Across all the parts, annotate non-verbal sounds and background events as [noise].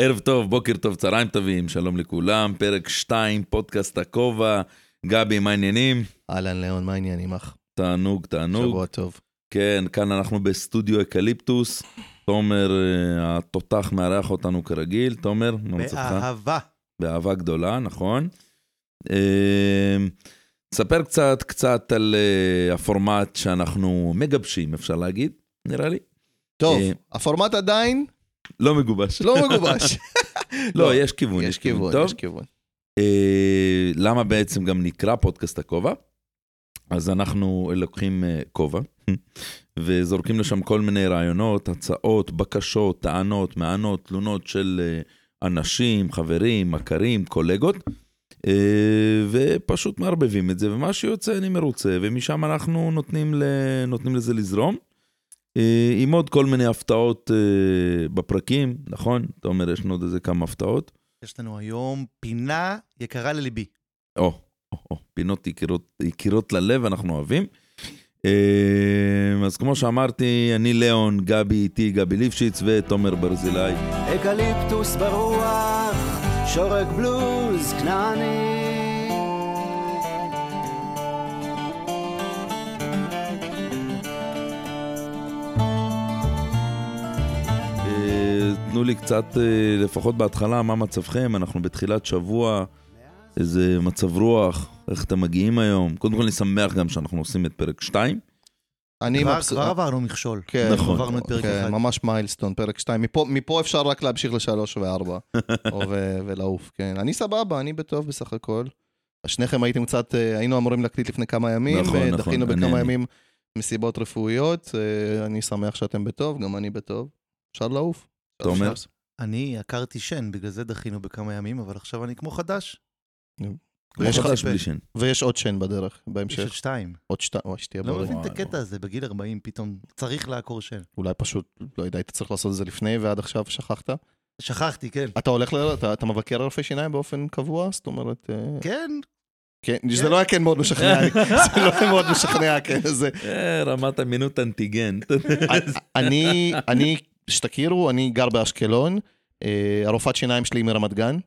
ערב טוב, בוקר טוב, צהריים טובים, שלום לכולם, פרק 2, פודקאסט הכובע. גבי, מה העניינים? אהלן, ליאון, מה העניינים, אח? תענוג, תענוג. שבוע טוב. כן, כאן אנחנו בסטודיו אקליפטוס. תומר אה, התותח מארח אותנו כרגיל. תומר, מה מצבך? באהבה. באהבה גדולה, נכון. אה, ספר קצת, קצת על אה, הפורמט שאנחנו מגבשים, אפשר להגיד, נראה לי. טוב, הפורמט עדיין לא מגובש. לא מגובש. לא, יש כיוון, יש כיוון, טוב. יש כיוון. אה, למה בעצם גם נקרא פודקאסט הכובע? אז אנחנו לוקחים אה, כובע וזורקים לשם כל מיני רעיונות, הצעות, בקשות, טענות, מענות, תלונות של אה, אנשים, חברים, מכרים, קולגות, ופשוט מערבבים את זה, ומה שיוצא אני מרוצה, ומשם אנחנו נותנים, ל... נותנים לזה לזרום. אה, עם עוד כל מיני הפתעות אה, בפרקים, נכון? אתה אומר, יש לנו עוד איזה כמה הפתעות. יש לנו היום פינה יקרה לליבי. או, או, או, פינות יקירות, יקירות ללב, אנחנו אוהבים. אה, אז כמו שאמרתי, אני ליאון, גבי איתי, גבי ליפשיץ ותומר ברזילי. אקליפטוס ברוח, שורק בלוז כנעני. תנו לי קצת, אה, לפחות בהתחלה, מה מצבכם? אנחנו בתחילת שבוע, איזה מצב רוח, איך אתם מגיעים היום? קודם כל אני שמח גם שאנחנו עושים את פרק 2. אני כבר- מבסוט. כבר עברנו מכשול. כן, נכון. עברנו את פרק כן, אחד. ממש מיילסטון, פרק 2. מפה, מפה אפשר רק להמשיך לשלוש וארבע, [laughs] או ו- ולעוף, כן. אני סבבה, אני בטוב בסך הכל. שניכם הייתם קצת, אה, היינו אמורים להקליט לפני כמה ימים, נכון, אה, נכון, דחינו בכמה אני. ימים מסיבות רפואיות, אני שמח שאתם בטוב, גם אני בטוב. אפשר לעוף. תומר? אני עקרתי שן, בגלל זה דחינו בכמה ימים, אבל עכשיו אני כמו חדש. ויש חדש בלי שן. ויש עוד שן בדרך, יש עוד בהמשך. שתיים. עוד שתיים, אוי, שתהיה לא בריא. מבין את הקטע. הזה, בגיל 40 פתאום צריך לעקור שן. אולי פשוט, לא יודע, היית צריך לעשות את זה לפני ועד עכשיו שכחת? שכחתי, כן. אתה הולך, ל... אתה, אתה מבקר רופא שיניים באופן קבוע? זאת אומרת... אה, כן, כן, זה לא היה כן מאוד משכנע, [laughs] זה לא היה מאוד משכנע, כן, זה... אה, רמת אמינות אנטיגן. אני, אני, שתכירו, אני גר באשקלון, אה, הרופאת שיניים שלי היא מרמת גן.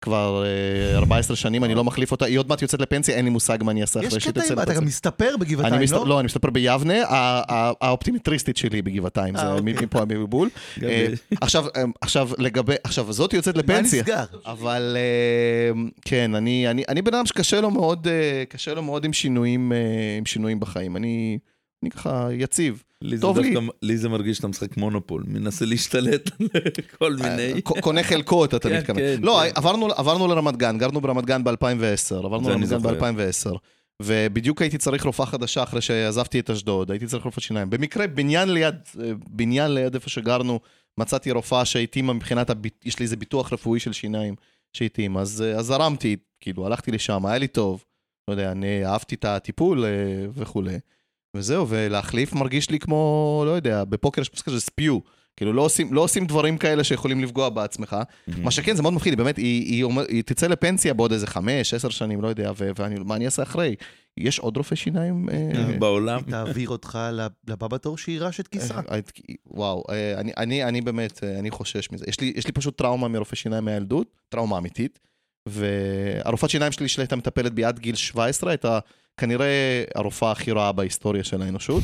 כבר אה, 14 שנים, אני לא מחליף אותה, היא עוד מעט יוצאת לפנסיה, אין לי מושג מה אני אעשה יש אחרי שהיא תצא עם... אתה לפנסיה. גם מסתפר בגבעתיים. לא? לא, אני מסתפר ביבנה, ה- ה- האופטימיטריסטית שלי בגבעתיים, אה, זה אוקיי. מפה המבול. אה, עכשיו, אה, עכשיו לגבי, עכשיו זאת יוצאת מה לפנסיה. נסגר? אבל אה, כן, אני, בן אדם שקשה לו מאוד, אה, קשה לו מאוד אה, עם שינויים בחיים. אני, אני ככה יציב. לי טוב לי. דווקא- לי זה מרגיש שאתה משחק מונופול, מנסה להשתלט על כל מיני. אה, ק- קונה חלקות, אתה כן, מתכוון. כן, לא, כן. עברנו, עברנו לרמת גן, גרנו ברמת גן ב-2010, עברנו לרמת גן זוכר. ב-2010. ובדיוק הייתי צריך רופאה חדשה אחרי שעזבתי את אשדוד, הייתי צריך רופאת שיניים. במקרה, בניין ליד, אה, בניין ליד איפה שגרנו, מצאתי רופאה שהתאימה מבחינת, הב... יש לי איזה ביטוח רפואי של שיניים שהתאים, אז, אה, אז זרמתי, כאילו, הלכתי לשם, היה לי טוב, לא יודע, אני אהבתי את הטיפול וכולי. וזהו, ולהחליף מרגיש לי כמו, לא יודע, בפוקר יש פסקה של ספיו. כאילו, לא עושים, לא עושים דברים כאלה שיכולים לפגוע בעצמך. מה שכן, זה מאוד מפחיד, באמת, היא, היא, אומר- היא תצא לפנסיה בעוד איזה חמש, עשר שנים, לא יודע, ו- ואני, מה אני אעשה אחרי? יש עוד רופא שיניים? אה, בעולם. היא תעביר אותך לבא בתור שיירש את כיסאה. אה, וואו, אה, אני, אני, אני באמת, אה, אני חושש מזה. יש לי, יש לי פשוט טראומה מרופא שיניים מהילדות, טראומה אמיתית, והרופאת שיניים שלי שהייתה מטפלת בי עד גיל 17, הייתה כנראה הרופאה הכי רעה בהיסטוריה של האנושות.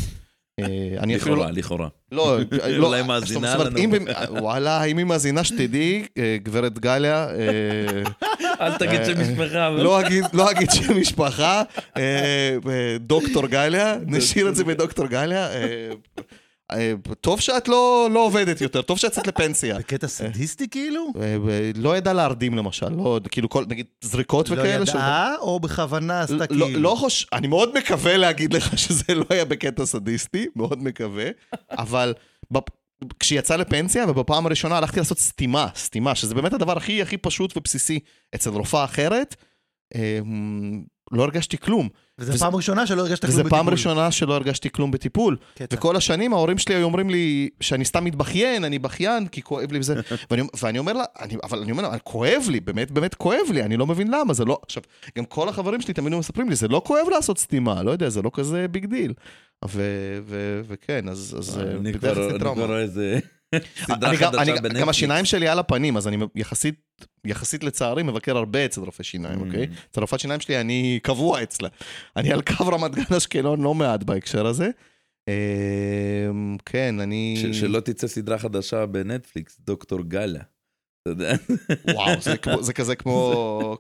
אני אפילו לא... לכאורה, לכאורה. לא, [laughs] לא, אולי מאזינה לנו. וואלה, אם היא מאזינה שתדעי, אה, גברת גליה, אה, אל תגיד אה, שם משפחה. לא אגיד, לא שם משפחה, דוקטור גליה, נשאיר את זה בדוקטור גליה. אה, טוב שאת לא, לא עובדת יותר, טוב שאת יצאת לפנסיה. [laughs] בקטע סדיסטי כאילו? אה, אה, לא ידע להרדים למשל, לא, כאילו כל, נגיד זריקות לא וכאלה. של- ידעה, או בכוונה עשתה לא, כאילו? לא חוש... אני מאוד מקווה להגיד לך [laughs] שזה לא היה בקטע סדיסטי, מאוד מקווה, אבל בפ... כשהיא יצאה לפנסיה, ובפעם הראשונה הלכתי לעשות סתימה, סתימה, שזה באמת הדבר הכי הכי פשוט ובסיסי אצל רופאה אחרת, אה, לא הרגשתי כלום. וזו וזה- פעם ראשונה שלא הרגשת כלום וזו בטיפול. פעם ראשונה שלא הרגשתי כלום בטיפול. קטע. וכל השנים ההורים שלי היו אומרים לי שאני סתם מתבכיין, אני בכיין, כי כואב לי וזה. [laughs] ואני, ואני אומר לה, אני, אבל אני אומר לה, כואב לי, באמת באמת כואב לי, אני לא מבין למה, זה לא... עכשיו, גם כל החברים שלי תמיד מספרים לי, זה לא כואב לעשות סתימה, לא יודע, זה לא כזה big deal. ו, ו, וכן, אז, אז אה, אני בדרך כבר רואה איזה [laughs] אני גם- חדשה אני- בנטפליקס. גם השיניים שלי על הפנים, אז אני יחסית, יחסית לצערי מבקר הרבה אצל רופא שיניים, Mm. אוקיי? אצל רופאת שיניים שלי אני קבוע אצלה. אני על קו רמת גן אשקלון לא מעט בהקשר הזה. אמ, כן, אני... שלא תצא סדרה חדשה בנטפליקס, דוקטור גאלה. אתה יודע? וואו, זה, כזה כמו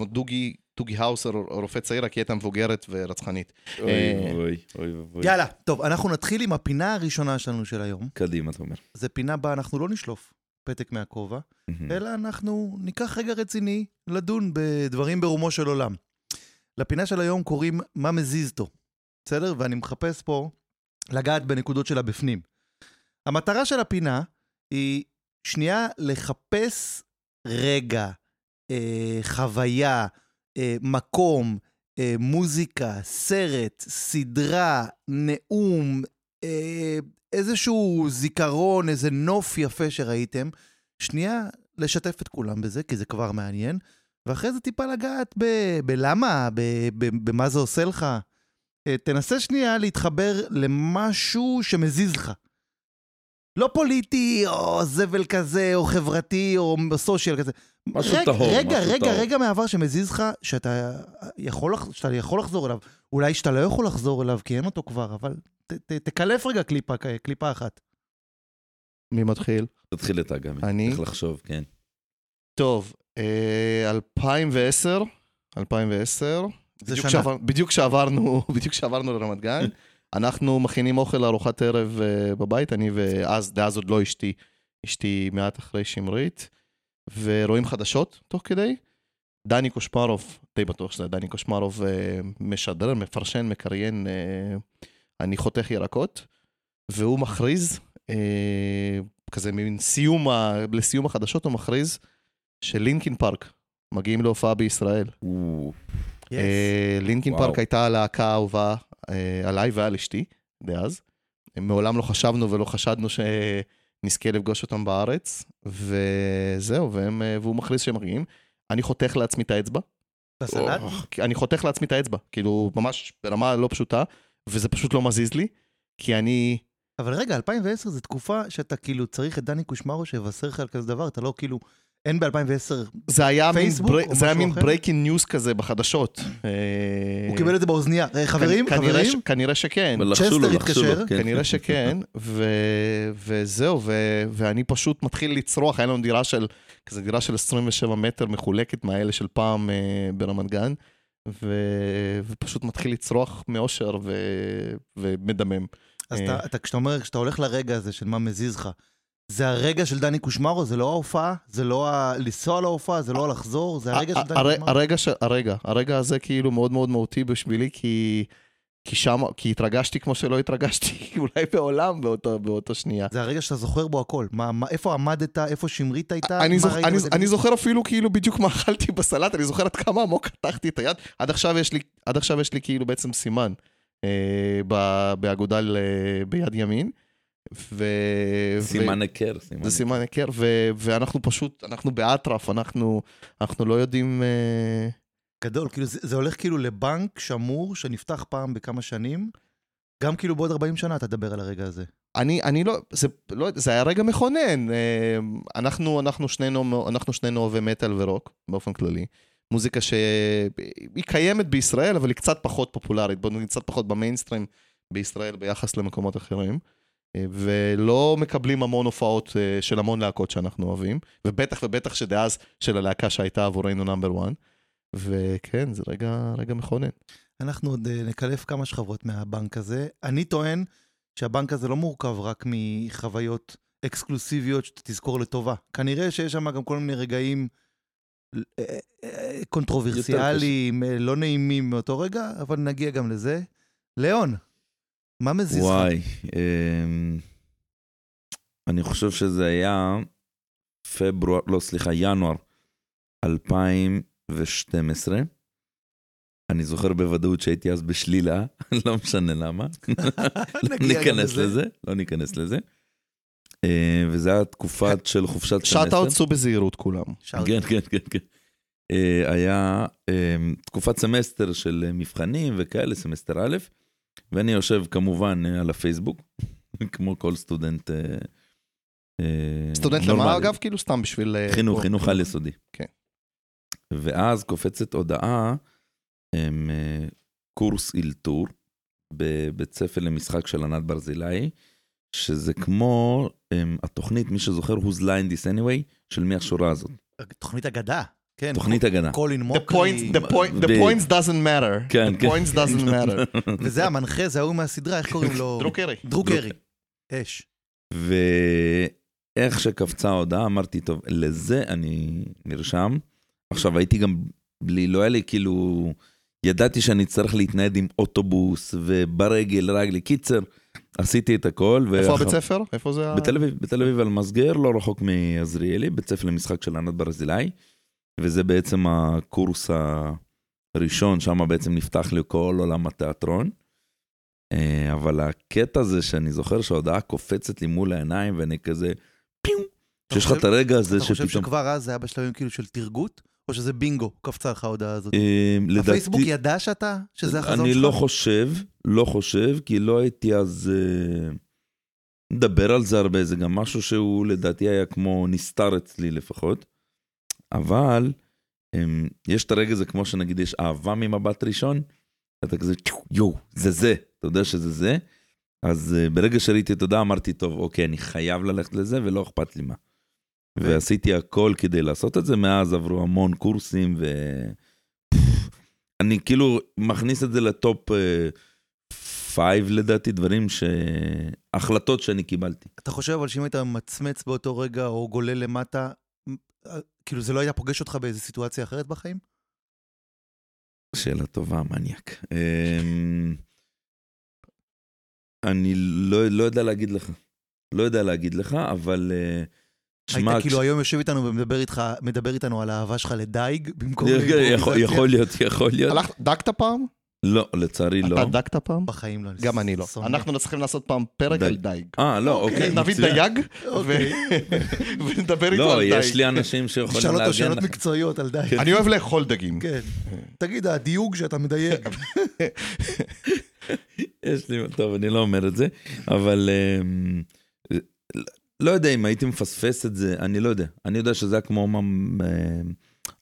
[laughs] דוגי, דוגי האוסר, רופא צעיר, היא הייתה מבוגרת ורצחנית. אוי אה, אוי אוי אוי. יאללה, טוב, אנחנו נתחיל עם הפינה הראשונה שלנו של היום. קדימה, אתה אומר. זה פינה בה אנחנו לא נשלוף פתק מהכובע, אלא אנחנו ניקח רגע רציני לדון בדברים ברומו של עולם. לפינה של היום קוראים מה מזיז אותו, בסדר? ואני מחפש פה לגעת בנקודות שלה בפנים. המטרה של הפינה היא שנייה לחפש רגע, אה, חוויה, מקום, אה, מוזיקה, סרט, סדרה, נאום, אה, איזשהו זיכרון, איזה נוף יפה שראיתם. שנייה, לשתף את כולם בזה, כי זה כבר מעניין, ואחרי זה טיפה לגעת ב- בלמה, ב- ב- במה זה עושה לך. אה, תנסה שנייה להתחבר למשהו שמזיז לך. לא פוליטי, או זבל כזה, או חברתי, או סושיאל כזה. משהו רגע, טהור, רגע, משהו רגע, טהור. רגע מהעבר שמזיז לך, שאתה יכול, שאתה יכול לחזור אליו. אולי שאתה לא יכול לחזור אליו, כי אין אותו כבר, אבל ת, ת, תקלף רגע קליפה, קליפה אחת. מי מתחיל? תתחיל אתה גם. אני? צריך לחשוב, כן. טוב, אה, 2010, 2010, זה בדיוק שנה. שעבר- בדיוק כשעברנו, [laughs] בדיוק כשעברנו לרמת גן, אנחנו מכינים אוכל לארוחת ערב אה, בבית, אני ואז, דאז עוד לא אשתי, אשתי מעט אחרי שמרית, ורואים חדשות תוך כדי. דני קושמרוב, די בטוח שזה דני קושמרוב, אה, משדר, מפרשן, מקריין, אה, אני חותך ירקות, והוא מכריז, אה, כזה מין סיום, ה- לסיום החדשות הוא מכריז שלינקין פארק מגיעים להופעה בישראל. או, אה, לינקין. פארק הייתה הלהקה האהובה אה, עליי ועל אשתי, דאז. מעולם לא חשבנו ולא חשדנו שנזכה לפגוש אותם בארץ, וזהו, והם, אה, והוא מכריז שהם מגיעים. אני חותך לעצמי את האצבע? כי אני חותך לעצמי את האצבע, כאילו ממש ברמה לא פשוטה, וזה פשוט לא מזיז לי, כי אני... אבל רגע, 2010 זו תקופה שאתה כאילו צריך את דני קושמרו שיבשר לך על כזה דבר, אתה לא כאילו, אין ב-2010, זה היה מין, פייסבוק בר... זה היה מין? breaking news כזה בחדשות. אה, הוא קיבל את זה באוזנייה. אה, חברים, כנראה חברים, ש- כנראה שכן. צ'סטר התקשר, כן. [laughs] כנראה שכן, ו... וזהו, ו... ואני פשוט מתחיל לצרוח, היה לנו דירה של, כזה דירה של 27 מטר מחולקת מהאלה של פעם אה, ברמת גן, ו... ופשוט מתחיל לצרוח מאושר ו... ומדמם. אז אה. אתה, אתה, כשאתה אומר, כשאתה הולך לרגע הזה של מה מזיז לך, זה הרגע של דני קושמרו, זה לא ההופעה, זה לא ה... לנסוע להופעה, זה לא לחזור, זה הרגע של דני קושמרו. הרגע, ש... הרגע, הרגע הזה כאילו מאוד מאוד מהותי בשבילי, כי... כי שם, כי התרגשתי כמו שלא התרגשתי [laughs] אולי בעולם באותו, באותו שנייה. זה הרגע שאתה זוכר בו הכל. מה, מה, איפה עמדת, איפה שמרית הייתה? אני, זוכ... אני? אני זוכר אפילו כאילו בדיוק מה אכלתי בסלט, אני זוכר עד כמה עמוק חתכתי את היד. עד עכשיו יש לי, עד עכשיו יש לי כאילו בעצם סימן אה, ב- באגודל אה, ביד ימין. ו... סימן ו... היכר, סימן זה סימן היכר, ו... ואנחנו פשוט, אנחנו באטרף, אנחנו, אנחנו לא יודעים... אה... גדול, כאילו זה, זה הולך כאילו לבנק שמור שנפתח פעם בכמה שנים, גם כאילו בעוד 40 שנה אתה תדבר על הרגע הזה. אני, אני לא, זה, לא, זה היה רגע מכונן. אה, אנחנו, אנחנו שנינו, אנחנו שנינו אוהבי מטאל ורוק, באופן כללי. מוזיקה שהיא קיימת בישראל, אבל היא קצת פחות פופולרית, בוא נגיד קצת פחות במיינסטרים בישראל ביחס למקומות אחרים. ולא מקבלים המון הופעות אה, של המון להקות שאנחנו אוהבים, ובטח ובטח שדאז של הלהקה שהייתה עבורנו נאמבר 1. וכן, זה רגע, רגע מכונן. אנחנו עוד אה, נקלף כמה שכבות מהבנק הזה. אני טוען שהבנק הזה לא מורכב רק מחוויות אקסקלוסיביות שאתה תזכור לטובה. כנראה שיש שם גם כל מיני רגעים אה, קונטרוברסיאליים, לא נעימים מאותו רגע, אבל נגיע גם לזה. ליאון, מה מזיז לך? וואי, אמ, אני חושב שזה היה פברואר, לא סליחה, ינואר 2012. אני זוכר בוודאות שהייתי אז בשלילה, [laughs] לא משנה למה. [laughs] לא ניכנס לזה, לא ניכנס לזה. אה, וזה היה תקופת [laughs] של חופשת shut סמסטר. Out צאו בזהירות כולם. כן, כן, כן, כן. אה, היה אה, תקופת סמסטר של אה, מבחנים וכאלה, סמסטר א', ואני יושב כמובן אה, על הפייסבוק, [laughs] כמו כל סטודנט אה, אה, סטודנט למה נורמלי. אגב? כאילו סתם בשביל... חינוך, חינוך על יסודי. כן. ואז קופצת הודעה, הם, קורס אילתור בבית ספר למשחק של ענת ברזילי, שזה כמו הם, התוכנית, מי זוכר, Who's Line This Anyway, של מי השורה הזאת. תוכנית אגדה. כן. תוכנית הגנה. קולין The points, the, the points doesn't matter. כן, the כן. points doesn't matter. [laughs] וזה המנחה, זה ההוא מהסדרה, איך קוראים לו? [laughs] דרו קרי. דרו קרי. אש. ואיך שקפצה ההודעה, אמרתי, טוב, לזה אני נרשם. עכשיו, הייתי גם בלי, לא היה לי כאילו, ידעתי שאני אצטרך להתנייד עם אוטובוס וברגל, רגלי. קיצר, עשיתי את הכל. איפה ואח- הבית ספר? איפה זה. בתל אביב, בתל אביב על מסגר, לא רחוק מעזריאלי, בית ספר למשחק של ענת ברזילי, וזה בעצם הקורס הראשון, שם בעצם נפתח לי כל עולם התיאטרון. אה, אבל הקטע זה שאני זוכר שההודעה קופצת לי מול העיניים, ואני כזה, פיו, שיש לך את הרגע הזה אתה חושב שפתאום... שכבר אז זה היה בשלבים כאילו של תרגות? או שזה בינגו, קפצה לך ההודעה הזאת? אה, הפייסבוק לדעתי, ידע שאתה, שזה החזון שלך? אני לא חושב, לא חושב, כי לא הייתי אז... אה, מדבר על זה הרבה, זה גם משהו שהוא לדעתי היה כמו נסתר אצלי לפחות. אבל אמ, יש את הרגע הזה, כמו שנגיד יש אהבה ממבט ראשון, אתה כזה, "צ'ו, יואו, זה זה, אתה יודע שזה זה. אז אה, ברגע שראיתי את ההודעה אמרתי, טוב, אוקיי, אני חייב ללכת לזה ולא אכפת לי מה. ועשיתי הכל כדי לעשות את זה, מאז עברו המון קורסים ו... אני כאילו מכניס את זה ל top five לדעתי, דברים ש... החלטות שאני קיבלתי. אתה חושב אבל שאם היית מצמץ באותו רגע או גולל למטה, אה, כאילו זה לא היה פוגש אותך באיזו סיטואציה אחרת בחיים? שאלה טובה, מניאק. [laughs] אמ, אני לא, לא יודע להגיד לך. לא יודע להגיד לך, אבל... אה, היית כאילו כש- היום יושב איתנו ומדבר איתך, מדבר איתנו על האהבה שלך לדייג, במקום יכול-? יכול להיות, יכול להיות. הלכת, דקת פעם? לא, לצערי לא. אתה דקת פעם? בחיים לא. גם אני לא. שונא. אנחנו צריכים לעשות פעם פרק. על דייג. אה, לא, אוקיי. [laughs] נביא מצוין. דייג אוקיי. ו- [laughs] ונדבר איתו לא, על דייג. יש לי אנשים שיכולים תשאל אותו לארגן שאלות. מקצועיות על דייג. אני אוהב לאכול דגים. כן. תגיד, הדיוג שאתה מדייק. [laughs] יש לי, טוב, אני לא אומר את זה, אבל אמ, לא יודע אם הייתי מפספס את זה, אני לא יודע. אני יודע שזה היה כמו אמ,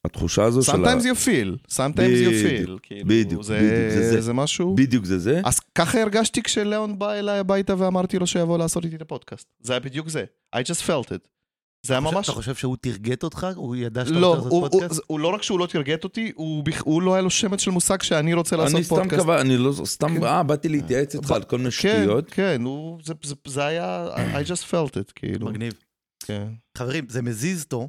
התחושה הזו של... ה- Sometimes you feel, sometimes you feel. בדיוק, כאילו, בדיוק, זה- בדיוק, זה זה. זה משהו... בדיוק זה זה. אז ככה הרגשתי כשליאון בא אליי הביתה ואמרתי לו שיבוא לעשות איתי את הפודקאסט. זה היה בדיוק זה. I just felt it. זה היה ממש... אתה חושב שהוא תרגט אותך? הוא ידע שאתה לא, רוצה לעשות הוא, פודקאסט? הוא לא רק שהוא לא תרגט אותי, הוא, הוא לא היה לו שמץ של מושג שאני רוצה לעשות אני סתם פודקאסט. קבע, אני לא, סתם, כן. אה, באתי להתייעץ איתך על כל מיני כן, שטויות. כן, הוא, זה, זה, זה היה, I just felt it, כאילו. מגניב. כן. חברים, זה מזיז טו.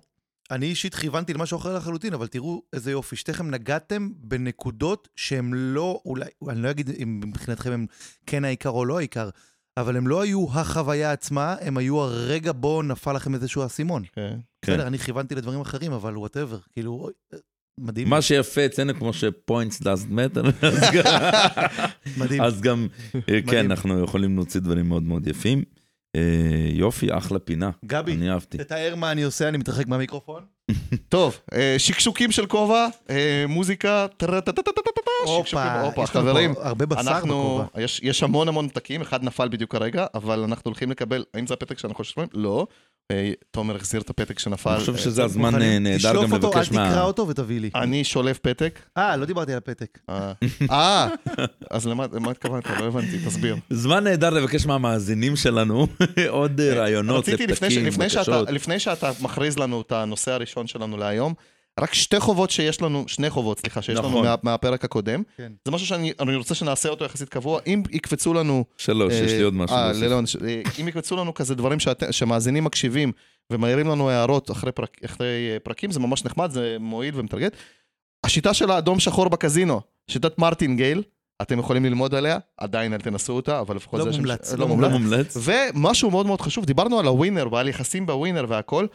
אני אישית כיוונתי למשהו אחר לחלוטין, אבל תראו איזה יופי. שתיכם נגעתם בנקודות שהן לא, אולי, אני לא אגיד אם מבחינתכם הם כן העיקר או לא העיקר, אבל הם לא היו החוויה עצמה, הם היו הרגע בו נפל לכם איזשהו אסימון. כן. כן. בסדר, אני כיוונתי לדברים אחרים, אבל whatever, כאילו, אוי, מדהים. מה שיפה אצלנו, כמו ש-points doesn't matter, אז גם- [laughs] מדהים. אז גם, אה. כן, אנחנו יכולים להוציא דברים מאוד מאוד יפים. אה, יופי, אחלה פינה. גבי, אני אהבתי. תתאר מה אני עושה, אני מתרחק מהמיקרופון. [laughs] טוב, אה, שקשוקים של כובע, אה, מוזיקה, שקשוקים, אה, תומר החזיר את הפתק שנפל. אני חושב אה, שזה הזמן? אה, נהדר תשלוף גם אותו, לבקש אל תקרא מה... אותו ותביא לי. אני שולף פתק. אה, לא דיברתי על הפתק. אה, [laughs] אז למה התכוונת? לא הבנתי, תסביר. זמן נהדר לבקש מהמאזינים שלנו [laughs] עוד רעיונות רציתי, לפני, ש- לפתקים, בקשות. לפני שאתה מכריז לנו את הנושא הראשון שלנו להיום, רק שתי חובות שיש לנו, שני חובות, סליחה, שיש לנו נכון. מה, מהפרק הקודם. כן. זה משהו שאני אני רוצה שנעשה אותו יחסית קבוע. אם יקפצו לנו... שלוש, יש לי עוד משהו. אה. ללאון, ש- אה, אם יקפצו לנו כזה דברים שאת, שמאזינים מקשיבים ומעירים לנו הערות אחרי, פרק, אחרי אה, פרקים, זה ממש נחמד, זה מועיל ומתרגט. השיטה של האדום שחור בקזינו, שיטת מרטינגייל, אתם יכולים ללמוד עליה, עדיין אל תנסו אותה, אבל לפחות לא זה... מומלץ, ש- לא לא לא מומלץ. מומלץ. ומשהו מאוד מאוד חשוב, דיברנו על הווינר ועל יחסים בווינר והכל,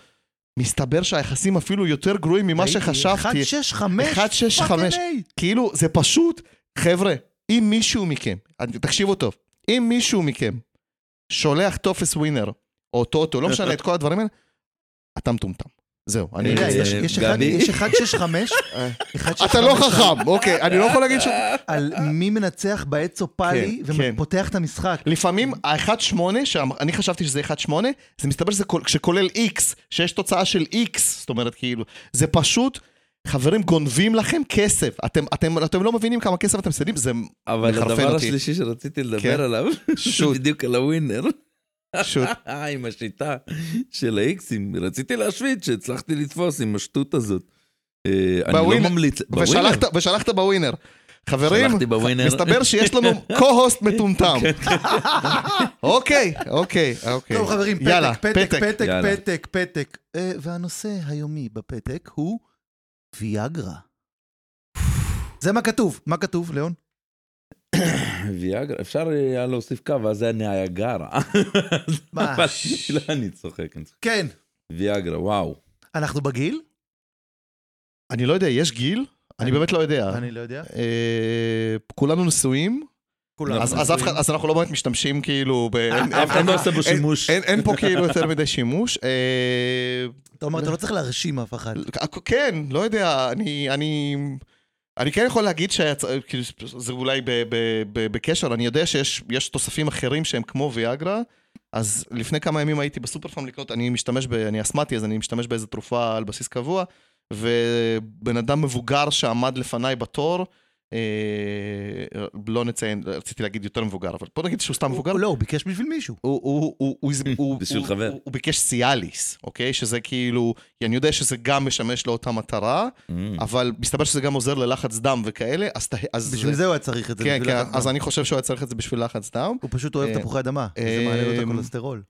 מסתבר שהיחסים אפילו יותר גרועים ממה שחשבתי. 165. 165. כאילו, זה פשוט, חבר'ה, אם מישהו מכם, תקשיבו טוב, אם מישהו מכם שולח טופס ווינר, או טוטו, לא משנה, את כל הדברים האלה, אתה מטומטם. זהו, אני אני... יודע, אה, יש- יש אחד- גבי? יש 165, אתה לא חכם, אוקיי, אני לא יכול להגיד ש... על מי מנצח בעץ אופלי כן, כן. ופותח את המשחק. לפעמים ה-1.8, שאני חשבתי שזה 1.8, זה מסתבר כשכולל X, שיש תוצאה של X, זאת אומרת כאילו, זה פשוט, חברים גונבים לכם כסף, אתם, אתם, אתם לא מבינים כמה כסף אתם מפסידים, זה אבל מחרפן הדבר אותי. השלישי שרציתי כן. לדבר עליו, [laughs] שוט. בדיוק על הווינר, פשוט, [laughs] עם השיטה של האיקסים, רציתי להשוויץ שהצלחתי לתפוס עם השטות הזאת. אה, אני לא. ממליץ, בווינר, ושלחת, ושלחת בווינר. חברים. מסתבר שיש לנו [laughs] co-host מטומטם. כן, [laughs] אוקיי, אוקיי, אוקיי. טוב חברים, פתק, פתק, פתק. פתק, פתק. אה, והנושא היומי בפתק הוא ויאגרה. זה מה כתוב. מה כתוב, ליאון? [coughs] ויאגרה, אפשר היה להוסיף קו, ואז זה היה ניאגרה. מה? [laughs] לא, אני צוחק, אני צוחק. כן. ויאגרה, וואו. אנחנו בגיל? אני לא יודע, יש גיל? אני באמת לא יודע. אני לא יודע. אה, כולנו נשואים? כולם. אז, אז, אף אחד, אז אנחנו לא באמת משתמשים כאילו, ב, אף אחד לא עושה בו אין- שימוש. אין, אין פה כאילו יותר מדי שימוש. אה, אתה אומר, אתה לא צריך להרשים אף אחד. כן, לא יודע, אני, אני, אני כן יכול להגיד שזה אולי ב, ב, בקשר, אני יודע שיש יש תוספים אחרים שהם כמו ויאגרה, אז לפני כמה ימים הייתי בסופר פארם לקנות, אני משתמש, ב, אני אסמתי, אז אני משתמש באיזה תרופה על בסיס קבוע, ובן אדם מבוגר שעמד לפניי בתור, לא נציין, רציתי להגיד יותר מבוגר, אבל בוא נגיד שהוא סתם מבוגר. הוא לא, הוא ביקש בשביל מישהו. הוא, הוא, הוא, הוא, הוא, [laughs] בשביל הוא, חבר. הוא, הוא ביקש סיאליס, אוקיי? שזה כאילו, אני יודע שזה גם משמש לאותה מטרה, Mm. אבל מסתבר שזה גם עוזר ללחץ דם וכאלה, אז... אז בשביל זה הוא היה צריך את זה. כן, כן, אז. אני חושב שהוא היה צריך את זה בשביל לחץ דם. הוא פשוט אוהב אה, תפוחי אדמה, וזה מעלה לו את אה, הכולסטרול.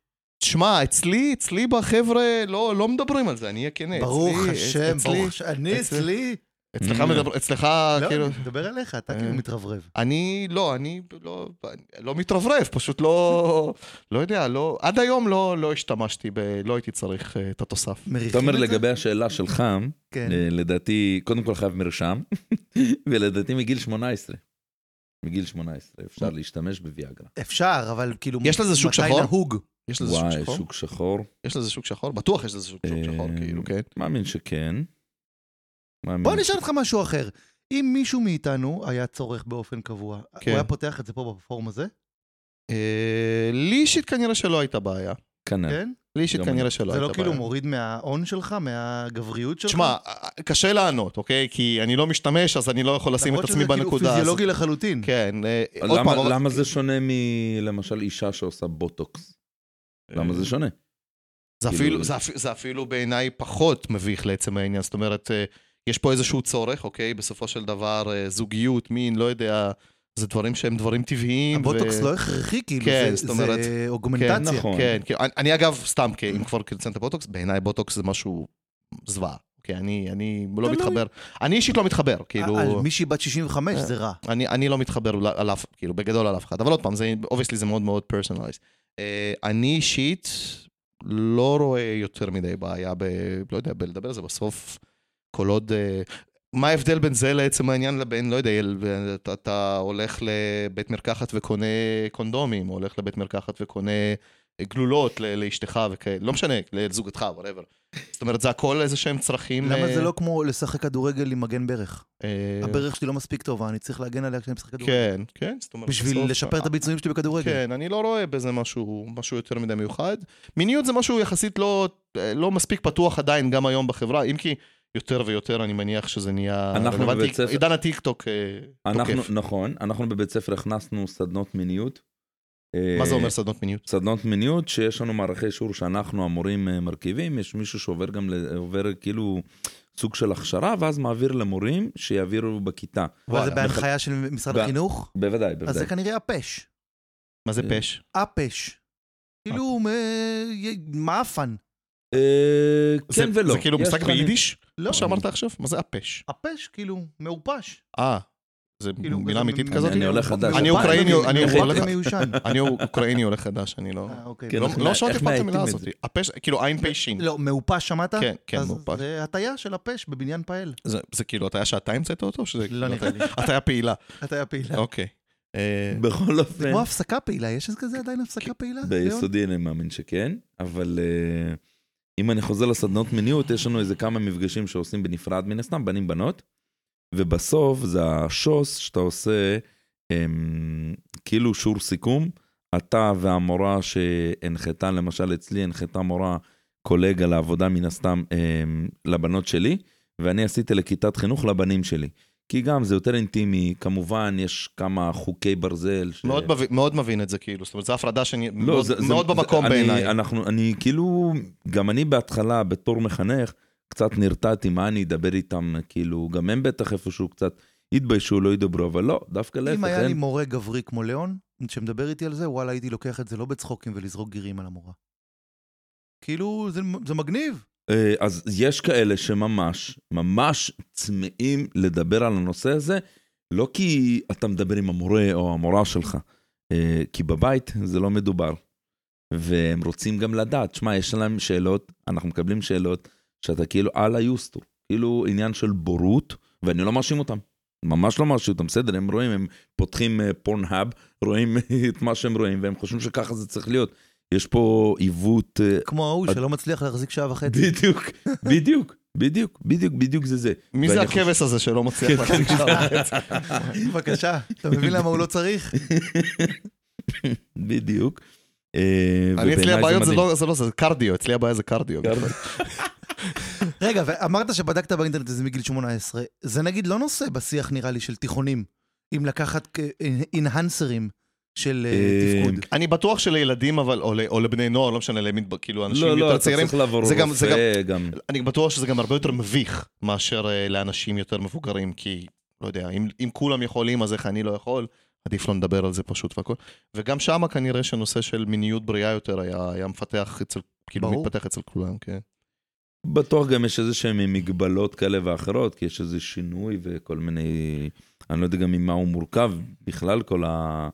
תשמע, אצלי, אצלי בחבר'ה לא, לא מדברים על זה, אני אהיה כן. ברוך אצלי- השם, אצלי- ברוך השם. אני אצלי... אצלך Mm. מדבר, אצלך לא, כאילו... אני מדבר עליך, אתה אה. כאילו מתרברב. אני לא, אני לא, לא מתרברב, פשוט לא, [laughs] לא יודע, לא, עד היום לא, לא השתמשתי, ב, לא הייתי צריך אה, את התוסף. מריחים תומר, את זה? לגבי השאלה שלך, כן. אה, לדעתי, קודם כל חייב מרשם, [laughs] ולדעתי מגיל 18. מגיל 18 אפשר להשתמש בוויאגרה. אפשר, אבל כאילו... יש לזה שוק מתי שחור? נהוג? יש לזה שוק וואי, שחור? שוק שחור. יש לזה שוק שחור? בטוח יש לזה שוק, שחור, כאילו, כן. מאמין שכן. מאמין בוא ש- נשאל אותך משהו אחר. אם מישהו מאיתנו היה צורך באופן קבוע, כן. הוא היה פותח את זה פה בפורום הזה? אה, לי אישית כנראה שלא הייתה בעיה. כנ"ל. כן? לי אישית כנראה אני. שלא זה הייתה לא בעיה. כאילו מוריד מההון שלך, מהגבריות שלך? תשמע, קשה לענות, אוקיי? כי אני לא משתמש, אז אני לא יכול לשים את עצמי למרות שזה בנקודה כאילו הזאת. פיזיולוגי לחלוטין. כן, אה, עוד למה- פעם, למה זה שונה מלמשל אישה שעושה בוטוקס? למה זה שונה? זה כאילו- אפילו, זה, אפילו, זה אפילו בעיניי פחות מביך לעצם העניין, זאת אומרת, אה, יש פה איזשהו צורך, אוקיי? בסופו של דבר, אה, זוגיות, מין, לא יודע, זה דברים שהם דברים טבעיים. הבוטוקס לא הכרחי, כאילו, כן, זה- זאת אומרת- זה כן, אוגמנטציה. נכון. כן, כן, אני, אני אגב, סתם, כי אם כבר ציינת בוטוקס, בעיניי בוטוקס זה משהו זוועה. אוקיי, אני, אני לא לא, לא. מתחבר, אני אישית לא מתחבר, כאילו, על מישהי בת 65 זה רע. אני, אני לא מתחבר על אף, כאילו, בגדול על אף אחד, אבל עוד פעם, זה, obviously זה מאוד מאוד פרסונליז. אני אישית לא רואה יותר מדי בעיה ב... לא יודע, בלדבר על זה בסוף, כל עוד... אה, מה ההבדל בין זה לעצם העניין לבין, לא יודע, אתה, אתה הולך לבית מרקחת וקונה קונדומים, או הולך לבית מרקחת וקונה גלולות לאשתך וכאלה, לא משנה, לזוגתך, וואטאבר. זאת אומרת, זה הכל איזה שהם צרכים... למה אה, זה לא כמו לשחק כדורגל עם מגן ברך? אה, הברך שלי לא מספיק טובה, אני צריך להגן עליה כשאני משחק כדורגל. כן, כן, זאת אומרת, בשביל לשפר את הביצועים שלי בכדורגל. כן, אני לא רואה בזה משהו, משהו יותר מדי מיוחד. מיניות זה משהו יחסית לא, לא מספיק פתוח עדיין, גם היום בחברה, אם כי יותר ויותר אני מניח שזה נהיה אנחנו רלוונטי. בבית ספר- עידן הטיקטוק אה, אנחנו, תוקף. נכון, אנחנו בבית ספר הכנסנו סדנות מיניות. מה זה אה, אומר סדנות מיניות? סדנות מיניות, שיש לנו מערכי שיעור שאנחנו המורים אה, מרכיבים, יש מישהו שעובר גם, עובר כאילו סוג של הכשרה, ואז מעביר למורים שיעבירו בכיתה. אבל זה וואלה, בהנחיה של משרד ב- החינוך? בוודאי, אז בוודאי. זה כנראה הפש. מה זה אה, פש? הפש. כאילו, מ- כן ולא. זה כאילו משחק ביידיש? לא, מה שאמרת עכשיו? מה זה הפש? הפש, כאילו, מעופש. אה, זה כאילו, מילה זה אמיתית כזאת? אני עולה חדש. אני אוקראיני, [laughs] אני אוקראיני עולה חדש, אני לא... אה, אוקיי. כן, לא- לא שמעתי פעם את המילה את הזאת. זה? הפש, כאילו עין פשין. לא, מעופש שמעת? כן, כן, מעופש. זה הטיה של הפש בבניין פאל. זה- זה כאילו, אתה היה שאתה המצאת אותו? לא נראה לי. [laughs] אתה היה פעילה. הטיה פעילה. אוקיי. אה, בכל זה אופן, כמו הפסקה פעילה, יש כזה עדיין הפסקה פעילה? ליאון? ביסודי אני מאמין שכן, אבל אה, אם אני חוזר לסדנות מיניות, יש לנו איזה כמה מפגשים שעושים בנפרד מן הסתם, בנים בנות, ובסוף זה השוס שאתה עושה אמ, כאילו שיעור סיכום, אתה והמורה שהנחתה, למשל אצלי הנחתה מורה קולגה לעבודה מן הסתם אמ, לבנות שלי, ואני עשיתי לכיתת חינוך לבנים שלי. כי גם זה יותר אינטימי, כמובן יש כמה חוקי ברזל. ש... מאוד מבין- מאוד מבין את זה, כאילו. זאת אומרת, זו הפרדה שאני... לא, מאוד- זה, זה, מאוד במקום זה, בעיניי. אני, אנחנו, אני כאילו, גם אני בהתחלה, בתור מחנך, קצת נרתעתי מה אני אדבר איתם, כאילו, גם הם בטח איפשהו קצת יתביישו, לא ידברו, אבל לא, דווקא להפך, אם היה לי אין. מורה גברי כמו ליאון, שמדבר איתי על זה, וואלה, הייתי לוקח את זה לא בצחוקים ולזרוק גירים על המורה. כאילו, זה, זה מגניב. אה, אז יש כאלה שממש, ממש צמאים לדבר על הנושא הזה, לא כי אתה מדבר עם המורה או המורה שלך, אה, כי בבית זה לא מדובר. והם רוצים גם לדעת, שמע, יש להם שאלות, אנחנו מקבלים שאלות שאתה כאילו על היוסטו, כאילו עניין של בורות, ואני לא מאשים אותם. ממש לא מאשים אותם, בסדר, הם רואים, הם פותחים פורנהאב, רואים [laughs] את מה שהם רואים, והם חושבים שככה זה צריך להיות. יש פה עיוות אה, כמו ההוא את- שלא מצליח להחזיק שעה וחצי. בדיוק, בדיוק, בדיוק, בדיוק, בדיוק זה זה. מי זה הכבש הזה שלא מצליח כן, להחזיק כן. שעה וחצי? [laughs] בבקשה, אתה מבין למה הוא לא צריך? [laughs] בדיוק. אה, אני אצלי הבעיות זה. לא, זה לא, זה קרדיו, אצלי הבעיה זה קרדיו. [laughs] רגע, ואמרת שבדקת באינטרנט הזה מגיל 18. זה נגיד לא נושא בשיח, נראה לי, של תיכונים. אם לקחת אינהנסרים של אה, אה, תפקוד. אני בטוח שלילדים, אבל, או ל- או לבני נוער, לא משנה, כאילו, אנשים לא, לא, יותר אתה צעירים, צריך לעבור זה גם- זה רופא גם. אני בטוח שזה גם הרבה יותר מביך מאשר אה, לאנשים יותר מבוגרים, כי, לא יודע, אם, אם כולם יכולים, אז איך אני לא יכול? עדיף לא נדבר על זה פשוט והכל. וגם שם כנראה שנושא של מיניות בריאה יותר היה, היה מפתח אצל, כאילו ברור. מתפתח אצל כולם, כן. בטוח גם יש איזה שהם מגבלות כאלה ואחרות, כי יש איזה שינוי וכל מיני... אני לא יודע גם ממה הוא מורכב בכלל, כל ה...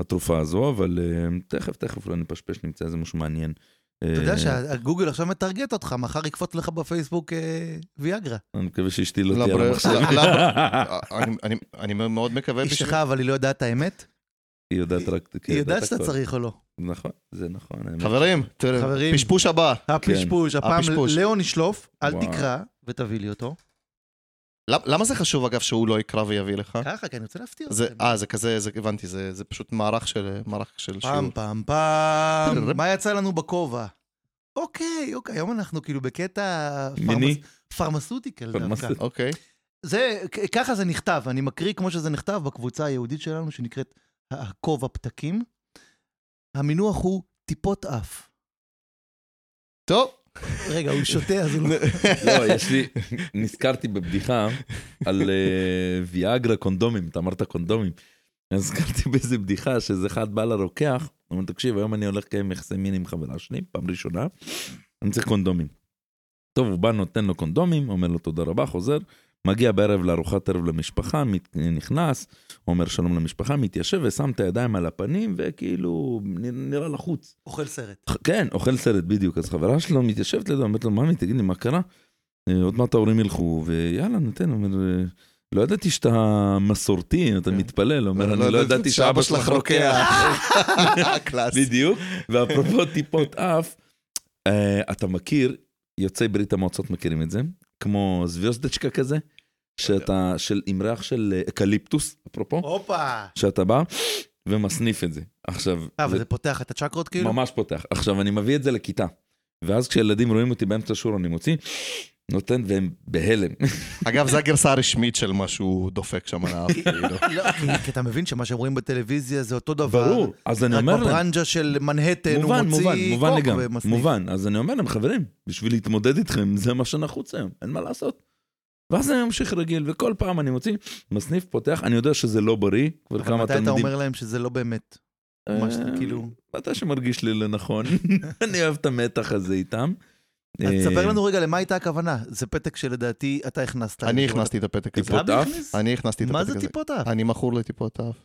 התרופה הזו, אבל אה, תכף, תכף לא נפשפש, נמצא איזה משהו מעניין. אתה יודע אה, שהגוגל עכשיו מטרגט אותך, מחר יקפוץ לך בפייסבוק אה, ויאגרה. אני מקווה שאשתי לא תהיה. לא, לא. [laughs] אני, אני, אני מאוד מקווה אשתך, אבל היא לא יודעת האמת? היא יודעת רק... היא יודעת. שאתה צריך או לא. נכון, זה נכון. חברים, תראה, חברים. פשפוש הבא. הפשפוש, הפעם הפשפוש. ליאון ישלוף, אל. תקרא ותביא לי אותו. למ- למה זה חשוב אגב שהוא לא יקרא ויביא לך? ככה, כי אני רוצה להפתיע זה, אתכם. אה, זה כזה, זה, הבנתי, זה, זה פשוט מערך של, מערך של שיעור. פעם, פעם, פעם, [laughs] מה יצא לנו בכובע? אוקיי, אוקיי, היום אנחנו כאילו בקטע מיני? פרמס- פרמסוטיקל דווקא. אוקיי. זה, כ- ככה זה נכתב, אני מקריא כמו שזה נכתב בקבוצה היהודית שלנו שנקראת הכובע פתקים. המינוח הוא טיפות אף. טוב. רגע, הוא שותה, אז הוא לא... [laughs] לא, יש לי, נזכרתי בבדיחה על אה, ויאגרה קונדומים, אתה אמרת קונדומים. נזכרתי באיזה בדיחה שאיזה אחד בא לרוקח, הוא אומר, תקשיב, היום אני הולך לקיים יחסי מין עם חברה שלי, פעם ראשונה, אני צריך קונדומים. טוב, הוא בא, נותן לו קונדומים, אומר לו תודה רבה, חוזר, מגיע בערב לארוחת ערב למשפחה, מת- נכנס, אומר שלום למשפחה, מתיישב ושם את הידיים על הפנים, וכאילו, נראה לחוץ. אוכל סרט. כן, אוכל סרט בדיוק. אז חברה שלו מתיישבת לידו, אומרת לו, ממי, תגיד לי, מה קרה? "אה, עוד מעט ההורים ילכו, ויאללה, ניתן, הוא אומר, "אה, לא ידעתי שאתה מסורתי, אתה כן. מתפלל, אומר, אני לא ידעתי שאבא שלך רוקח. [laughs] Class. בדיוק, ואפרופו טיפות אף, אה, אתה מכיר, יוצאי ברית המועצות מכירים את זה, כמו звёздочка כזה, שאתה, של, עם ריח של אה, אקליפטוס, אפרופו, הופה! שאתה בא ומסניף את זה. עכשיו, אה, זה- אבל זה פותח את הצ'קרות כאילו? ממש פותח. עכשיו, אני מביא את זה לכיתה. ואז כשילדים רואים אותי באמצע השיעור, אני מוציא, נותן, והם בהלם. [laughs] אגב, זו הגרסה הרשמית של מה שהוא דופק שם על האף. [laughs] כאילו. לא, כי- כי אתה מבין שמה שהם רואים בטלוויזיה זה אותו דבר. ברור. אז אני רק אומר להם, בברנג'ה של מנהטן הוא מובן, מובן, מוציא מובן קוק לגמרי, ומסניף. מובן. אז אני אומר להם, חברים, בשביל להתמודד איתכם, זה מה שנחוץ היום, אין מה לעשות. ואז אני ממשיך רגיל, וכל פעם אני מוציא, מסניף, פותח, אני יודע שזה לא בריא, כבר אבל כמה מתי אתה. אומר להם שזה לא באמת? מה שאתה אה, כאילו... מתי שמרגיש לי לנכון. [laughs] אני אוהב את המתח הזה איתם. אז אה, תספר לנו רגע למה הייתה הכוונה. זה פתק שלדעתי אתה הכנסת. אני. הכנסתי את הפתק הזה. טיפות אף? אני הכנסתי את מה הפתק זה הזה. טיפות אף? אני מכור לטיפות אף.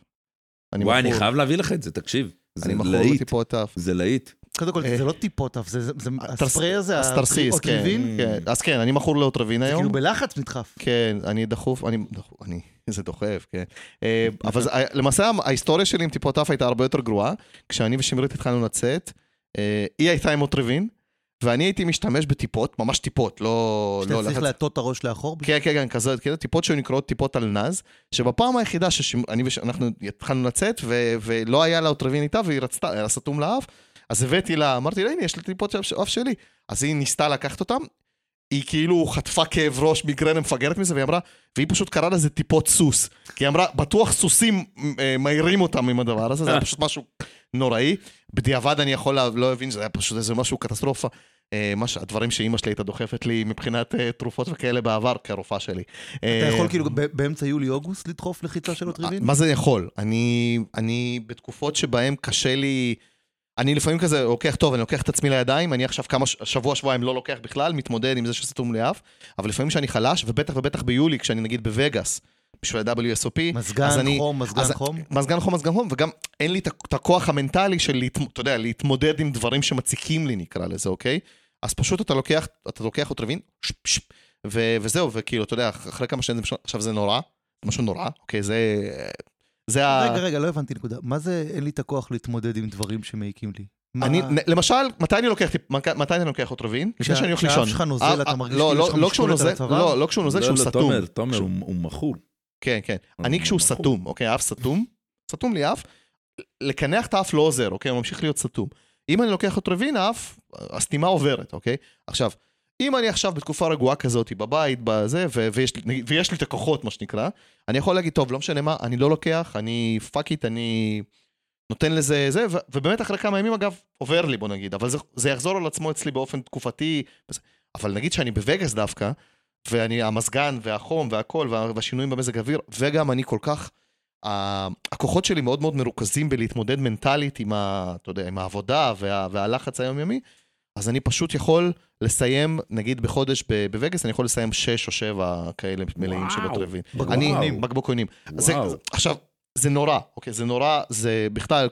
וואי, אני חייב להביא לך את זה, תקשיב. זה אני מכור להיט, לטיפות אף. זה להיט. קודם כל, אה, זה לא טיפות אף, זה זה- זה- התרס- הספרי הזה, הסטרסיס, כן. האוטריבין, כן. אז כן, אני מכור לאוטריבין זה היום. כאילו בלחץ נדחף. כן, אני דחוף, אני, [laughs] זה דוחף, כן. אה, אבל זה- למעשה ההיסטוריה שלי עם טיפות אף הייתה הרבה יותר גרועה. כשאני ושמרית התחלנו לצאת, אה, היא הייתה עם אוטרבין, ואני הייתי משתמש בטיפות, ממש טיפות, לא... שאתה לא צריך להטות את הראש לאחור? כן, כן, כן, כזה, כאילו, טיפות שהיו נקראות טיפות על נז, שבפעם היחידה שאני ואנחנו התחלנו לצאת, ו, ולא היה לה אוטרבין איתה, והיא רצתה, היה לה סתום לאף, אז הבאתי לה, אמרתי לה, הנה, יש לי טיפות אף שלי. אז היא ניסתה לקחת אותם, היא כאילו חטפה כאב ראש, מיגרנה מפגרת מזה, והיא אמרה, והיא פשוט קראה לזה טיפות סוס. כי היא אמרה, בטוח סוסים אה, מעירים אותם עם הדבר הזה, זה היה פשוט משהו נוראי. בדיעבד אני יכול לה- לא להבין שזה היה פשוט איזה משהו קטסטרופה. אה, מה ש- הדברים שאימא שלי הייתה דוחפת לי מבחינת אה, תרופות וכאלה בעבר, כרופאה שלי. אתה אה, יכול כאילו באמצע יולי-אוגוסט לדחוף לחיצה של אוטריבין? מה זה יכול? אני, אני בתקופות שבהן קשה לי... אני לפעמים כזה לוקח, טוב, אני לוקח את עצמי לידיים, אני עכשיו כמה, שבוע, שבועיים לא לוקח בכלל, מתמודד עם זה שסתום לי אף, אבל לפעמים כשאני חלש, ובטח ובטח ביולי, כשאני נגיד בווגאס, בשביל ה-WSOP, מזגן אני- חום, מזגן אז- חום? מזגן חום, מזגן חום, וגם אין לי את הכוח המנטלי של, להתמ- אתה יודע, להתמודד עם דברים שמציקים לי, נקרא לזה, אוקיי? אז פשוט אתה לוקח, אתה לוקח אוטרבין, שפ, שפ, ו- וזהו, וכאילו, אתה יודע, אחרי כמה שנים, עכשיו זה נורא, משהו נורא, אוקיי? זה... זה ה... רגע, רגע, לא הבנתי נקודה. מה זה אין לי את הכוח להתמודד עם דברים שמעיקים לי? מה- אני, למשל, מתי אני לוקח, מתי אני לוקח אוטרבין? לפני שאני הולך כשהאף לישון. שלך נוזל, אה, אתה אה, מרגיש לא, כאילו לא, יש לך לא משקולת על הצוואר? לא, לא כשהוא נוזל, כשהוא סתום. תומר, הוא מכור. כן, כן. אני כשהוא. סתום, אוקיי, האף סתום, סתום לי אף, לקנח את האף לא עוזר, אוקיי? הוא ממשיך להיות סתום. אם אני לוקח אוטרבין, האף, הסתימה עוברת, אוקיי? עכשיו, אם אני עכשיו בתקופה רגועה כזאת, בבית, בזה, ו- ויש, ויש לי את הכוחות, מה שנקרא, אני יכול להגיד, טוב, לא משנה מה, אני לא לוקח, אני fuck it, אני נותן לזה זה, ו- ובאמת אחרי כמה ימים, אגב, עובר לי, בוא נגיד, אבל זה, זה יחזור על עצמו אצלי באופן תקופתי, וזה- אבל נגיד שאני בווגאס דווקא, ואני, המזגן והחום והכל, וה- והשינויים במזג האוויר, וגם אני כל כך, ה- הכוחות שלי מאוד מאוד מרוכזים בלהתמודד מנטלית עם, ה, אתה יודע, עם העבודה וה, והלחץ היומיומי, אז אני פשוט יכול לסיים, נגיד בחודש בווגאס, אני יכול לסיים שש או שבע כאלה מלאים של. אני, בקבוקונים. זה, וואו. עכשיו, זה נורא, אוקיי? זה נורא, זה בכלל,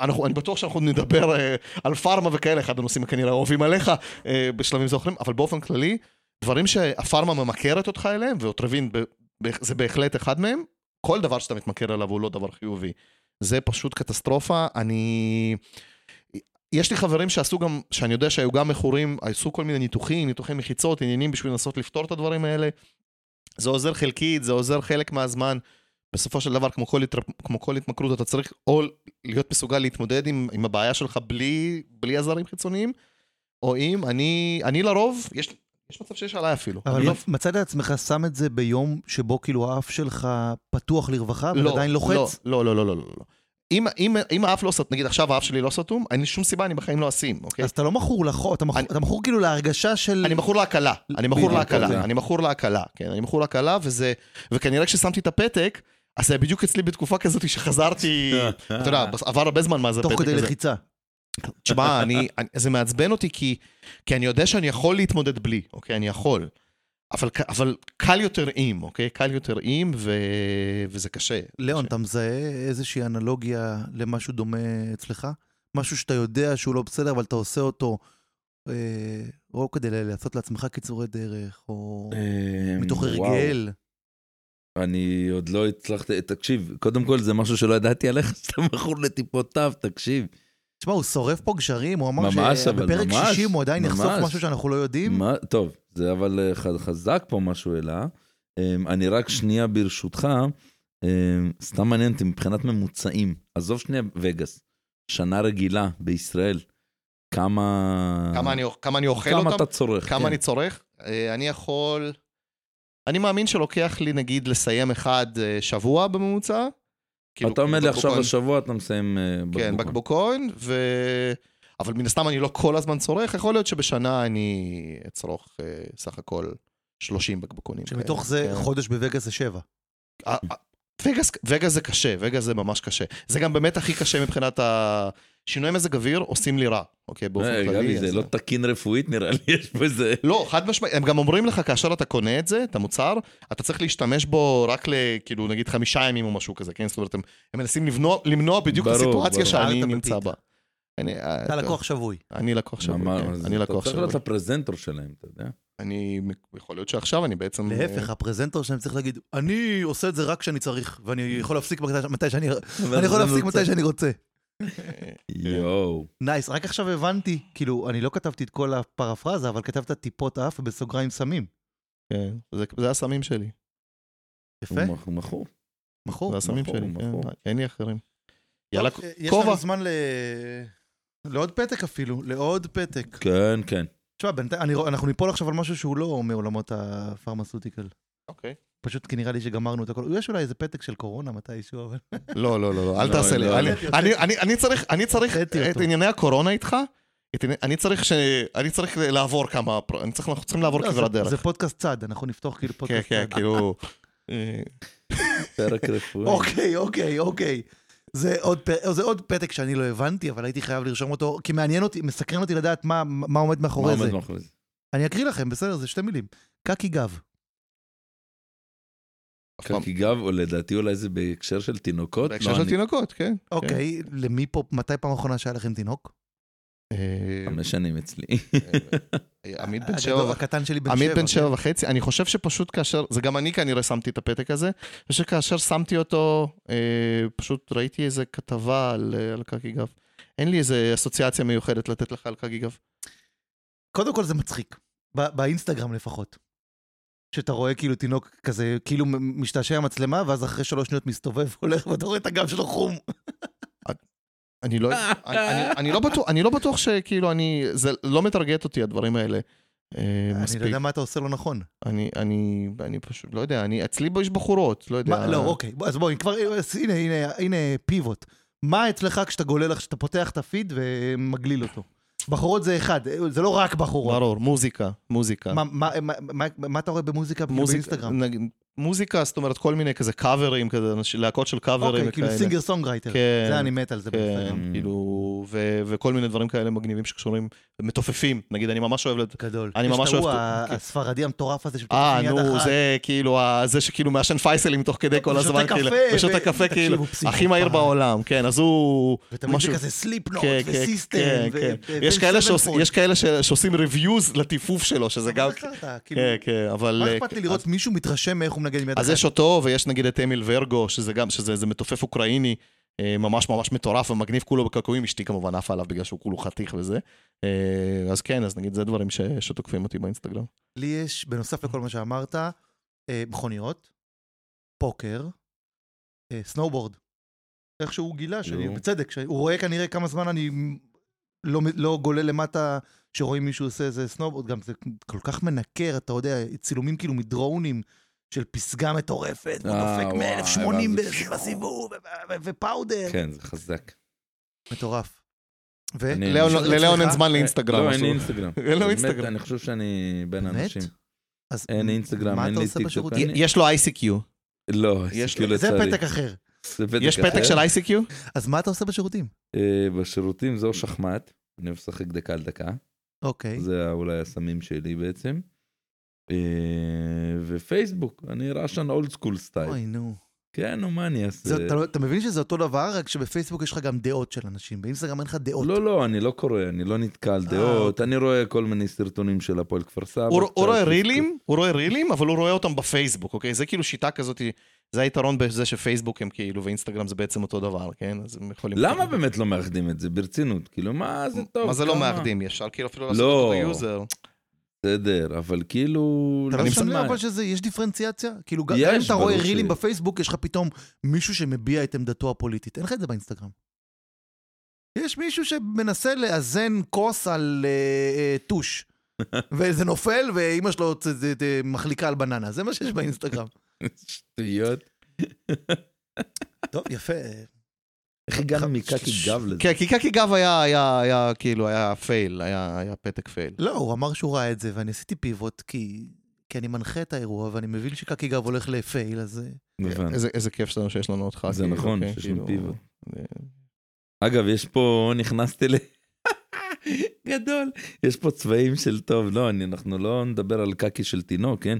אנחנו, אני בטוח שאנחנו נדבר אה, על פארמה וכאלה, אחד הנושאים כנראה אוהבים עליך אה, בשלבים זוכרים, אבל באופן כללי, דברים שהפארמה ממכרת אותך אליהם, ב- זה בהחלט אחד מהם, כל דבר שאתה מתמכר אליו הוא לא דבר חיובי. זה פשוט קטסטרופה, אני... יש לי חברים שעשו גם, שאני יודע שהיו גם מכורים, עשו כל מיני ניתוחים, ניתוחי מחיצות, עניינים בשביל לנסות לפתור את הדברים האלה. זה עוזר חלקית, זה עוזר חלק מהזמן. בסופו של דבר, כמו כל, התר... כמו כל התמכרות, אתה צריך או להיות מסוגל להתמודד עם, עם הבעיה שלך בלי, בלי עזרים חיצוניים, או אם, אני, אני לרוב, יש, יש מצב שיש עליי אפילו. אבל לא, מצאת לעצמך שם את זה ביום שבו כאילו האף שלך פתוח לרווחה, לא, ועדיין לוחץ? לא, לא, לא, לא, לא, לא. אם, אם, אם האף לא סתום, נגיד עכשיו האף שלי לא סתום, אין לי שום סיבה, אני בחיים לא אשים, אוקיי? אז אתה לא מכור לחור, אתה מכור- אני- אתה מכור כאילו להרגשה של... אני מכור להקלה, אני מכור להקלה, זה. אני מכור להקלה, כן, אני מכור להקלה, וזה, וכנראה כששמתי את הפתק, אז זה בדיוק אצלי בתקופה כזאת שחזרתי, אתה יודע, עבר הרבה זמן מאז הפתק תוך הזה. כדי לחיצה. תשמע, זה מעצבן אותי כי, כי אני יודע שאני יכול להתמודד בלי, אוקיי? אני יכול. אבל, אבל קל יותר עם, אוקיי? קל יותר עם, ו... וזה קשה. ליאון, קשה. אתה מזהה איזושהי אנלוגיה למשהו דומה אצלך? משהו שאתה יודע שהוא לא בסדר, אבל אתה עושה אותו אה, או כדי לעשות לעצמך קיצורי דרך, או אמ, מתוך. הרגל. אני עוד לא הצלחתי, תקשיב, קודם כל זה משהו שלא ידעתי עליך, [laughs] שאתה מכור לטיפות תו, תקשיב. תשמע, הוא שורף פה גשרים, הוא אמר ממש, שבפרק ממש, 60 הוא עדיין יחשוף ממש. משהו שאנחנו לא יודעים. מה, טוב, זה אבל אה, חזק פה משהו אלא. אמ, אני רק שנייה ברשותך, אמ, סתם מעניין אותי מבחינת ממוצעים, עזוב שנייה וגאס, שנה רגילה בישראל, כמה... כמה אני, כמה אני אוכל כמה אותם? אתה צורך, כמה כן. אני צורך? אה, אני יכול... אני מאמין שלוקח לי, נגיד, לסיים אחד אה, שבוע בממוצע. כאילו, אתה אומר לי עכשיו בקבוקון- השבוע אתה מסיים אה, כן, בקבוקון. בקבוקון, ו... אבל מן הסתם אני לא כל הזמן צורך, יכול להיות שבשנה אני אצרוך אה, סך הכל 30 בקבוקונים. שמתוך. זה כן. חודש בווגאס זה שבע. אה, אה, וגאס, וגאס זה קשה, וגאס זה ממש קשה. זה גם באמת הכי קשה מבחינת ה... שינוי מזג אוויר עושים לי רע, אוקיי, באופן כללי. גבי, זה לא תקין רפואית נראה לי, יש פה איזה... לא, חד משמעית, הם גם אומרים לך, כאשר אתה קונה את זה, את המוצר, אתה צריך להשתמש בו רק ל... כאילו, נגיד חמישה ימים או משהו כזה, כן? זאת אומרת, הם, מנסים למנוע, בדיוק את הסיטואציה. שאני נמצא. בה. אני, אה, אתה לקוח שבוי. אני לקוח שבוי, ממש, כן, אני לקוח אתה צריך שבוי. להיות הפרזנטור שלהם, אתה יודע. אני, יכול להיות שעכשיו אני בעצם... להפך, הפרזנטור שלהם צריך להגיד, אני עושה את זה רק כשאני צריך, ואני יכול להפסיק מתי- שאני... [laughs] אני יכול להפסיק מתי שאני רוצה. [laughs] יואו. נייס, רק עכשיו הבנתי, כאילו, אני לא כתבתי את כל הפרפרזה, אבל כתבת טיפות אף ובסוגריים סמים. כן, זה- זה הסמים שלי. יפה, הוא מכור. מכור. זה הסמים שלי. כן, אין לי אחרים. יאללה, טוב, יש כובע. לנו זמן ל... לעוד פתק אפילו, לעוד פתק. כן, כן. תשמע, אנחנו ניפול עכשיו על משהו שהוא לא מעולמות הפרמסוטיקל. אוקיי. פשוט כי נראה לי שגמרנו את הכל. יש אולי איזה פתק של קורונה מתישהו, אבל... [laughs] לא, לא, לא, לא, אל לא, תעשה לי. לא, אני-. אני- אני- אני צריך, אני צריך את. ענייני הקורונה איתך, אני צריך ש... אני צריך לעבור כמה... פר- אני צריך, אנחנו צריכים לעבור כברת דרך. זה פודקאסט צד, אנחנו נפתוח כאילו כן, פודקאסט כן, צד. כאילו... [laughs] אה, פרק רפואי. אוקיי, אוקיי, אוקיי. זה עוד, פ... זה עוד פתק שאני לא הבנתי, אבל הייתי חייב לרשום אותו, כי מעניין אותי, מסקרן אותי לדעת מה, מה עומד מה מאחורי זה. עומד מאחורי זה? אני אקריא לכם, בסדר, זה שתי מילים. קקי גב. קקי גב, או לדעתי אולי זה בהקשר של תינוקות? בהקשר לא, של אני- תינוקות, כן. אוקיי, למי פה, מתי פעם אחרונה שהיה לכם תינוק? כן. אה, חמש שנים אצלי. אה, עמית בן הגדול, שבע הקטן שלי בן שבע. עמית בן כן. שבע וחצי, אני חושב שפשוט כאשר, זה גם אני כנראה שמתי את הפתק הזה, אני חושב שכאשר שמתי אותו, אה, פשוט ראיתי איזה כתבה על, אה, קקי גב. אין לי איזה אסוציאציה מיוחדת לתת לך על קקי גב. קודם כל זה מצחיק, באינסטגרם לפחות. שאתה רואה כאילו תינוק כזה, כאילו משתעשע עם מצלמה, ואז אחרי שלוש שניות מסתובב, הולך, ואתה רואה את הגב שלו חום. אני לא, אני, אני, אני לא בטוח, אני לא בטוח שכאילו אני, זה לא מטרגט אותי הדברים האלה. אה, אני לא מספיק. יודע מה אתה עושה לא נכון. אני, אני, אני פשוט, לא יודע, אני, אצלי יש בחורות, לא יודע. מה, לא, אוקיי, אז בואי, כבר, הנה, הנה, הנה pivot. מה אצלך כשאתה גולל, כשאתה פותח את הפיד ומגליל אותו? בחורות זה אחד, זה לא רק בחורות. ברור, מוזיקה, מוזיקה. מה, מה, מה, מה, מה אתה רואה במוזיקה מוזיק- באינסטגרם? נגיד, מוזיקה, זאת אומרת, כל מיני כזה קאברים, כזה, להקות של קאברים אוקיי, כאילו וכאלה. Singer songwriter. כן. זה אני מת על זה כן, באינסטגרם. כאילו, וכל מיני דברים כאלה מגניבים שקשורים, מתופפים, נגיד, אני ממש אוהב... גדול. אני יש ממש את ההוא, אוהב- ה- כן. הספרדי המטורף הזה שפותח אה, עם יד נו, אחת. זה כאילו, זה שכאילו מעשן פייסלים תוך כדי כל הזמן, כאילו, ושותה קפה, כאילו. הכי מהיר בעולם, כן, אז הוא... ותמיד זה כזה סליפנוט כן, כן, וסיסטם. כן, כן. יש כאלה יש שעושים ריוויוז לטיפוף שלו, שזה גם... מה בחרת? כאילו, כן, כן, אבל... מה אה, אכפת לי לראות מישהו מתרשם מאיך הוא מנגן עם יד אחת? אז יש אותו, ויש נגיד את אמיל ורגו, שזה גם, שזה איזה מתופף אוקראיני, אה, ממש ממש מטורף ומגניב כולו בקעקועים, אשתי כמובן עפה עליו בגלל שהוא כולו חתיך וזה. אה, אז כן, אז נגיד זה דברים ש- שתוקפים אותי באינסטגרם. לי יש, בנוסף לכל מה שאמרת, אה, מכוניות, פוקר, סנובורד. איכשהו הוא גילה, שאני. בצדק, שהוא רואה כנראה כמה זמן אני לא, לא גולל למטה, שרואים מישהו עושה איזה סנובורד, גם זה כל כך מנקר, אתה יודע, צילומים כאילו מדרונים. של פסגה מטורפת, הוא אה, דופק וואי, מ-1080 ואז זה- בסיבוב, ו powder. כן, זה חזק. מטורף. ו? אני- לאון- מישהו ללאון אין? זמן לאינסטגרם. לא, אין לי אינסטגרם. [laughs] אין לו אינסטגרם. אני חושב שאני בין? האנשים. אין אינסטגרם, אין לי טיקטוק. יש לו ICQ. לא, כאילו לו- זה לצערי. פתק אחר. זה יש פתק. של ICQ? אז מה אתה עושה בשירותים? אה, בשירותים זהו שחמט, אני אוהב לשחק דקה על דקה. אוקיי. זה אולי הסמים שלי בעצם. אה, ופייסבוק, אני Russian old school style. אוי, נו. כן, נו, מה אני אעשה? אתה, לא- אתה מבין שזה אותו דבר, רק שבפייסבוק יש לך גם דעות של אנשים, באינסטגרם אין לך דעות. לא, לא, אני לא קורא, אני לא נתקע על אה, דעות, אוקיי. אני רואה כל מיני סרטונים של הפועל כפר סבא. הוא הוא רואה. רילים, הוא רואה רילים, אבל הוא רואה אותם בפייסבוק, אוקיי? זה כאילו שיטה כזאת, זה היתרון בזה שפייסבוק הם כאילו, ואינסטגרם זה בעצם אותו דבר, כן? אז הם יכולים... למה באמת לא מאחדים את זה? ברצינות. כאילו, מה זה טוב? מה זה לא מאחדים? אפשר כאילו אפילו לעשות לא. אותו ב user. בסדר, אבל כאילו... אתה לא שם. לב אבל שזה, יש דיפרנציאציה? כאילו, גם אם אתה רואה רילים. בפייסבוק, יש לך פתאום מישהו שמביע את עמדתו הפוליטית. אין לך את זה באינסטגרם. יש מישהו שמנסה לאזן כוס על אה, אה, טוש. [laughs] וזה נופל, ואימא שלו מחליקה על בננה. זה מה שיש באינסטגרם. [laughs] שטויות. טוב, יפה. איך הגענו מקקי גב לזה? כן, כי קקי גב היה, היה, היה, כאילו, היה פייל, היה, היה פתק פייל. לא, הוא אמר שהוא ראה את זה, ואני עשיתי פיבוט, כי... כי אני מנחה את האירוע, ואני מבין שקקי גב הולך לפייל, אז... הבנתי. איזה, איזה כיף שלנו שיש לנו אותך. זה כאילו, נכון, כן, שיש לנו כאילו, פיבוט. אגב, יש פה, נכנסתי ל... [laughs] גדול. יש פה צבעים של טוב, לא, אני, אנחנו לא נדבר על קקי של תינוק, כן?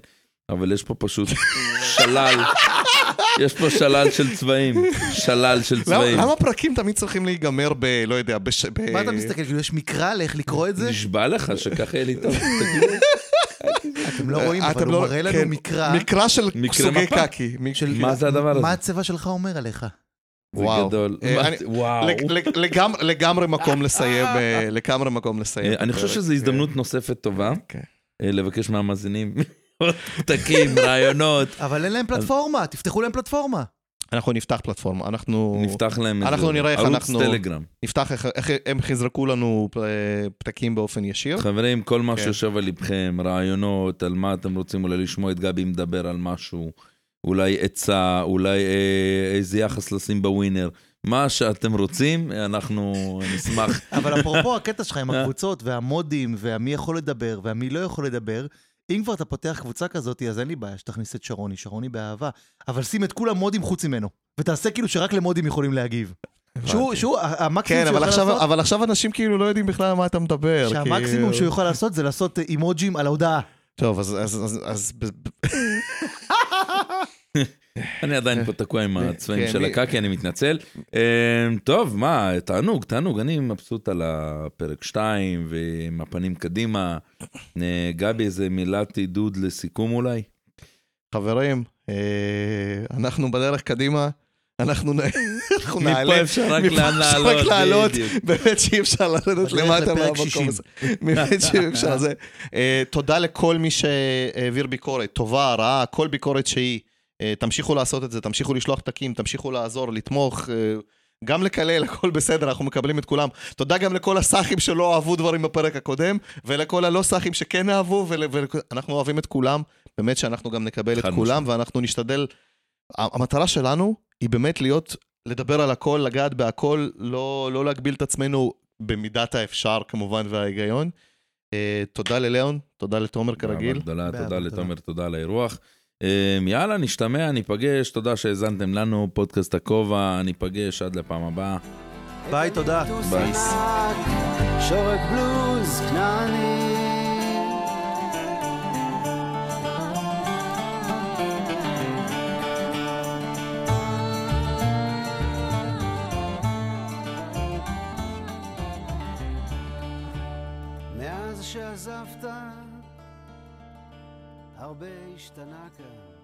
אבל יש פה פשוט [laughs] שלל, יש פה שלל של צבעים, שלל של צבעים. למה פרקים תמיד צריכים להיגמר ב... לא יודע, בש... ב... מה אתה מסתכל? כאילו, יש מקרא לאיך לקרוא את זה? נשבע לך שככה יהיה לי טוב. [laughs] תגידו, אתם לא רואים, אבל אתם הוא לא- מראה לנו כן, מקרא. מקרא של סוגי. קקי. מה זה הדבר הזה? מה הצבע שלך אומר עליך? זה וואו. גדול. אה, וואו. לג- לג- לגמ- לגמרי מקום לסיים, אה, לגמרי מקום לסיים. אה, אני חושב. שזו הזדמנות נוספת טובה, כן. אה, לבקש מהמאזינים פתקים, רעיונות. אבל אין להם פלטפורמה, תפתחו להם פלטפורמה. אנחנו נפתח פלטפורמה, אנחנו נפתח להם איזה אנחנו נראה איך ערוץ אנחנו- טלגרם. נפתח איך- איך הם יזרקו לנו אה, פתקים באופן ישיר. חברים, כל מה כן. שיושב על לבכם, רעיונות, על מה אתם רוצים אולי לשמוע את גבי מדבר על משהו, אולי עצה, אולי אה, איזה יחס לשים בווינר. מה שאתם רוצים, אנחנו נשמח. אבל אפרופו הקטע שלך עם הקבוצות והמודים והמי יכול לדבר והמי לא יכול לדבר, אם כבר אתה פותח קבוצה כזאת, אז אין לי בעיה שתכניס את שרוני, שרוני באהבה, אבל שים את כולם מודים חוץ ממנו, ותעשה כאילו שרק למודים יכולים להגיב. שהוא, שהוא, המקסימום כן, שהוא אבל יכול עכשיו, לעשות, אבל עכשיו אנשים כאילו לא יודעים בכלל על מה אתה מדבר. שהמקסימום כאילו. שהוא יכול לעשות זה לעשות אימוג'ים על ההודעה. טוב, אז... אז, אז, אז [laughs] [laughs] אני עדיין פה תקוע עם הצבעים כן, של הקקי, אני מתנצל. אה, טוב, מה, תענוג, תענוג, אני מבסוט על הפרק 2 ועם הפנים קדימה. אה, גבי, איזה מילת עידוד לסיכום אולי? חברים, אה, אנחנו בדרך קדימה, אנחנו [laughs] מפה נעלה. אפשר רק מפה לאן אפשר לעלות. רק לעלות. באמת שאי אפשר לרדת למטה מהמקום 60. הזה. באמת שאי אפשר. זה. אה, תודה לכל מי שהעביר ביקורת, טובה, רעה, כל ביקורת שהיא. אה, תמשיכו לעשות את זה, תמשיכו לשלוח פתקים, תמשיכו לעזור, לתמוך. אה, גם לקלל, הכל בסדר, אנחנו מקבלים את כולם. תודה גם לכל הסאחים שלא אהבו דברים בפרק הקודם, ולכל הלא סאחים שכן אהבו, ואנחנו אוהבים את כולם. באמת שאנחנו גם נקבל את כולם, ואנחנו נשתדל... המטרה שלנו היא באמת להיות, לדבר על הכל, לגעת בהכל, לא, לא להגביל את עצמנו במידת האפשר כמובן וההיגיון. אה, תודה לליאון, תודה לתומר כרגיל. תודה גדולה. לתומר, תודה על האירוח. אה, יאללה, נשתמע, ניפגש, תודה שהאזנתם לנו, פודקאסט הכובע, ניפגש עד לפעם הבאה. ביי, תודה. ביי. שורק בלוז כנעני הרבה השתנה כאן